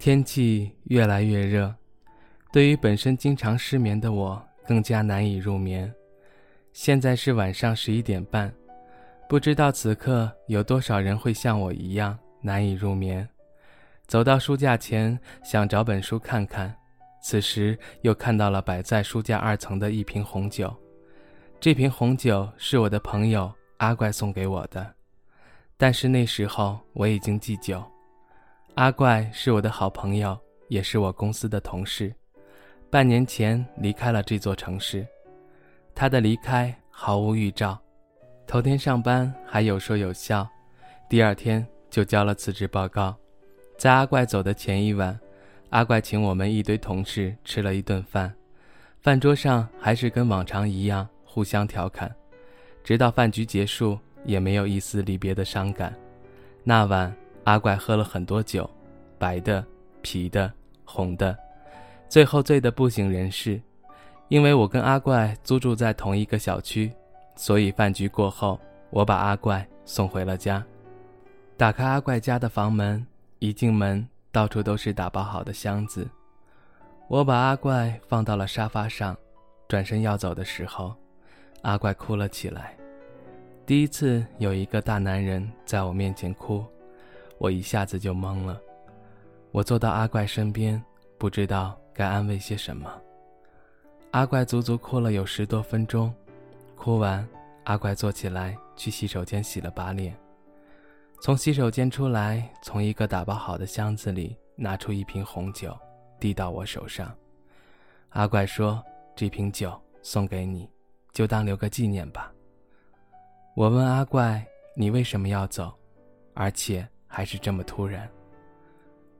天气越来越热，对于本身经常失眠的我更加难以入眠。现在是晚上十一点半，不知道此刻有多少人会像我一样难以入眠。走到书架前，想找本书看看，此时又看到了摆在书架二层的一瓶红酒。这瓶红酒是我的朋友阿怪送给我的，但是那时候我已经忌酒。阿怪是我的好朋友，也是我公司的同事。半年前离开了这座城市，他的离开毫无预兆。头天上班还有说有笑，第二天就交了辞职报告。在阿怪走的前一晚，阿怪请我们一堆同事吃了一顿饭，饭桌上还是跟往常一样互相调侃，直到饭局结束也没有一丝离别的伤感。那晚。阿怪喝了很多酒，白的、啤的、红的，最后醉得不省人事。因为我跟阿怪租住在同一个小区，所以饭局过后，我把阿怪送回了家。打开阿怪家的房门，一进门，到处都是打包好的箱子。我把阿怪放到了沙发上，转身要走的时候，阿怪哭了起来。第一次有一个大男人在我面前哭。我一下子就懵了，我坐到阿怪身边，不知道该安慰些什么。阿怪足足哭了有十多分钟，哭完，阿怪坐起来去洗手间洗了把脸，从洗手间出来，从一个打包好的箱子里拿出一瓶红酒，递到我手上。阿怪说：“这瓶酒送给你，就当留个纪念吧。”我问阿怪：“你为什么要走？而且？”还是这么突然。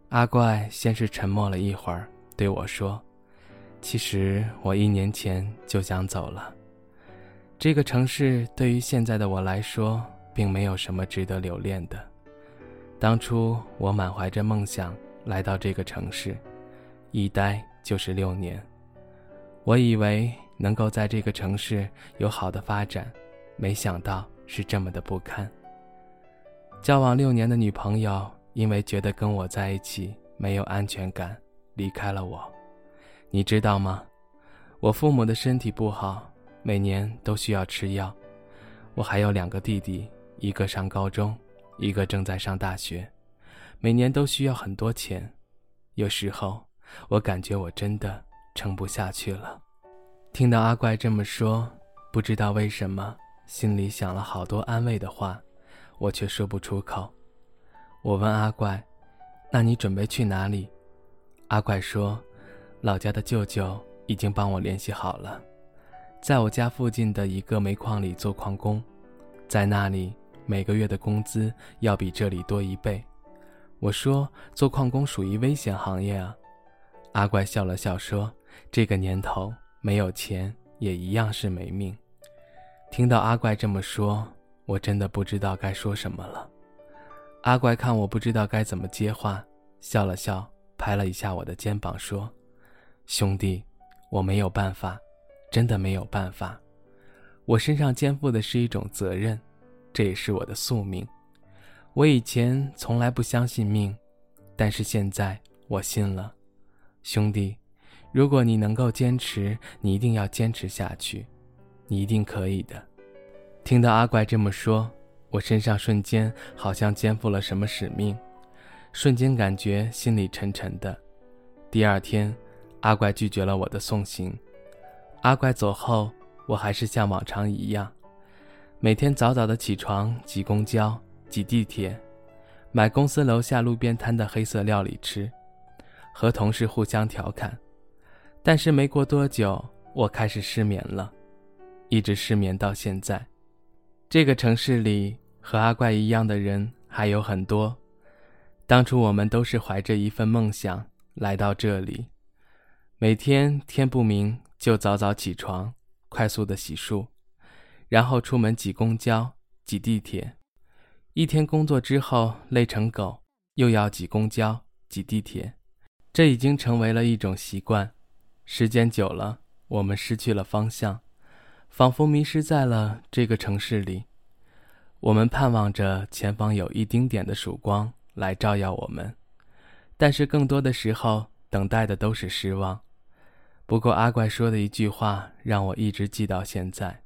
阿怪先是沉默了一会儿，对我说：“其实我一年前就想走了。这个城市对于现在的我来说，并没有什么值得留恋的。当初我满怀着梦想来到这个城市，一待就是六年。我以为能够在这个城市有好的发展，没想到是这么的不堪。”交往六年的女朋友，因为觉得跟我在一起没有安全感，离开了我。你知道吗？我父母的身体不好，每年都需要吃药。我还有两个弟弟，一个上高中，一个正在上大学，每年都需要很多钱。有时候，我感觉我真的撑不下去了。听到阿怪这么说，不知道为什么，心里想了好多安慰的话。我却说不出口。我问阿怪：“那你准备去哪里？”阿怪说：“老家的舅舅已经帮我联系好了，在我家附近的一个煤矿里做矿工，在那里每个月的工资要比这里多一倍。”我说：“做矿工属于危险行业啊。”阿怪笑了笑说：“这个年头没有钱也一样是没命。”听到阿怪这么说。我真的不知道该说什么了。阿怪看我不知道该怎么接话，笑了笑，拍了一下我的肩膀，说：“兄弟，我没有办法，真的没有办法。我身上肩负的是一种责任，这也是我的宿命。我以前从来不相信命，但是现在我信了。兄弟，如果你能够坚持，你一定要坚持下去，你一定可以的。”听到阿怪这么说，我身上瞬间好像肩负了什么使命，瞬间感觉心里沉沉的。第二天，阿怪拒绝了我的送行。阿怪走后，我还是像往常一样，每天早早的起床，挤公交，挤地铁，买公司楼下路边摊的黑色料理吃，和同事互相调侃。但是没过多久，我开始失眠了，一直失眠到现在。这个城市里和阿怪一样的人还有很多。当初我们都是怀着一份梦想来到这里，每天天不明就早早起床，快速的洗漱，然后出门挤公交、挤地铁。一天工作之后累成狗，又要挤公交、挤地铁，这已经成为了一种习惯。时间久了，我们失去了方向。仿佛迷失在了这个城市里，我们盼望着前方有一丁点的曙光来照耀我们，但是更多的时候，等待的都是失望。不过阿怪说的一句话让我一直记到现在：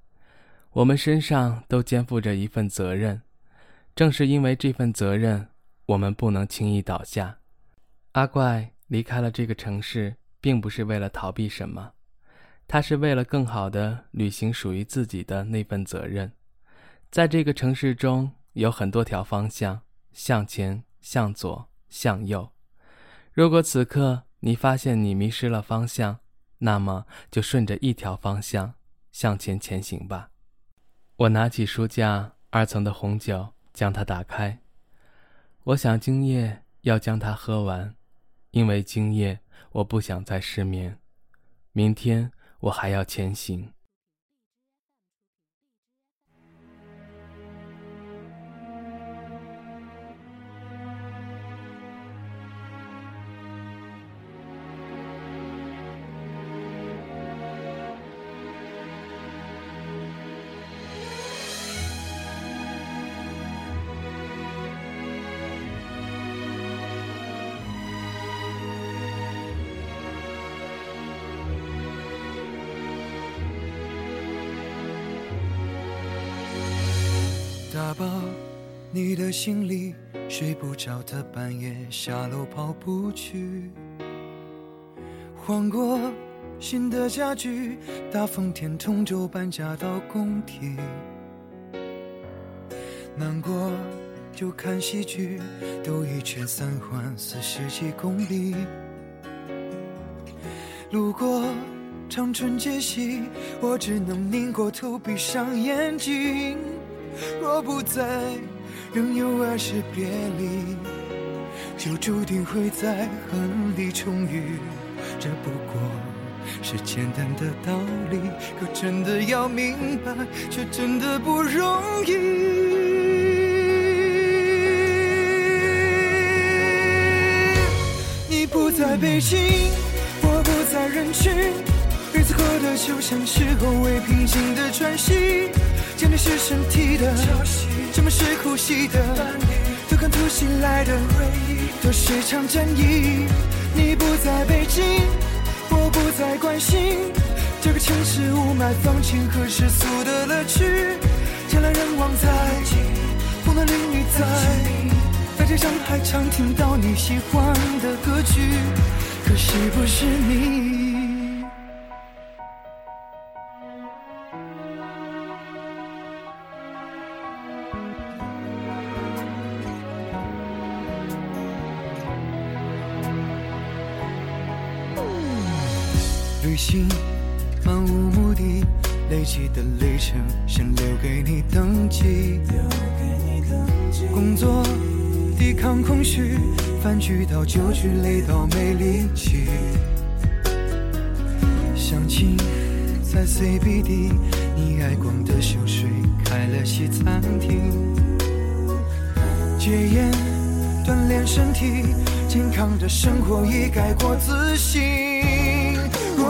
我们身上都肩负着一份责任，正是因为这份责任，我们不能轻易倒下。阿怪离开了这个城市，并不是为了逃避什么，他是为了更好的履行属于自己的那份责任。在这个城市中有很多条方向，向前、向左、向右。如果此刻你发现你迷失了方向，那么就顺着一条方向向前前行吧。我拿起书架二层的红酒，将它打开。我想今夜要将它喝完，因为今夜我不想再失眠。明天我还要前行。你的行李，睡不着的半夜下楼跑步去。换过新的家具，大风天同舟搬家到工体。难过就看喜剧，兜一圈三环四十几公里。路过长春街西，我只能拧过头闭上眼睛。若不在，仍有爱是别离，就注定会在恨里重遇。这不过是简单的道理，可真的要明白，却真的不容易。你不在北京，我不在人群，日子过得就像是后未平静的喘息。见你是身体的潮汐，什么是呼吸的伴侣？突看突袭来的回忆，都是场战役。你不在北京，我不再关心这个城市雾霾、放晴和世俗的乐趣。人来人往在，风男绿女在，在街上还常听到你喜欢的歌曲，可惜不是你。旅行漫无目的，累积的里程先留给你登记。工作抵抗空虚，饭局到酒局累到没力气。相亲在 CBD，你爱逛的秀水开了西餐厅。戒烟锻炼身体，健康的生活已改过自新。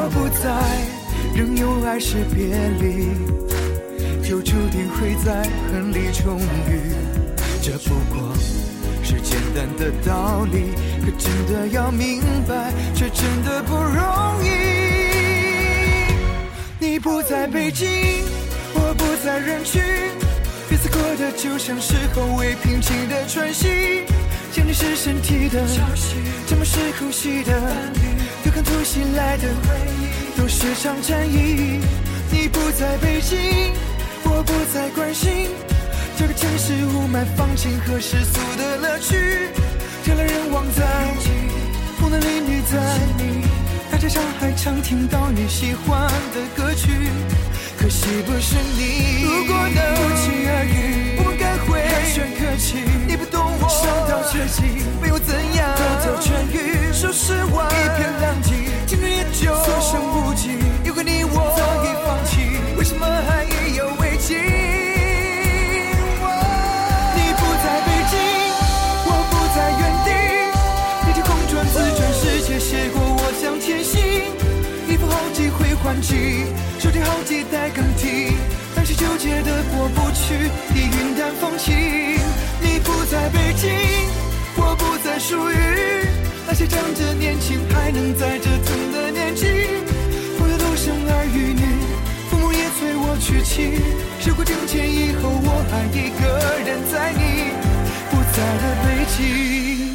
若不在，仍有爱是别离，就注定会在恨里重遇。这不过是简单的道理，可真的要明白，却真的不容易。你不在北京，我不在人群，彼此过得就像是后未平静的喘息。想你是身体的潮汐，沉默是呼吸的伴侣，突看突袭来的回忆，都是场战役。你不在北京，我不再关心这个城市雾霾、放晴和世俗的乐趣。人来人往在，风男绿女在，大街上还常听到你喜欢的歌曲，可惜不是你。如果能不期而遇，我们该会寒暄客气。你不懂我，伤到绝境，没有怎样，偷偷痊愈。收拾完，一片狼藉，青春也就所剩无几。仗着年轻还能在折腾的年纪，父母都生儿育女，父母也催我娶妻。时过境迁以后，我还一个人在你不在的北京。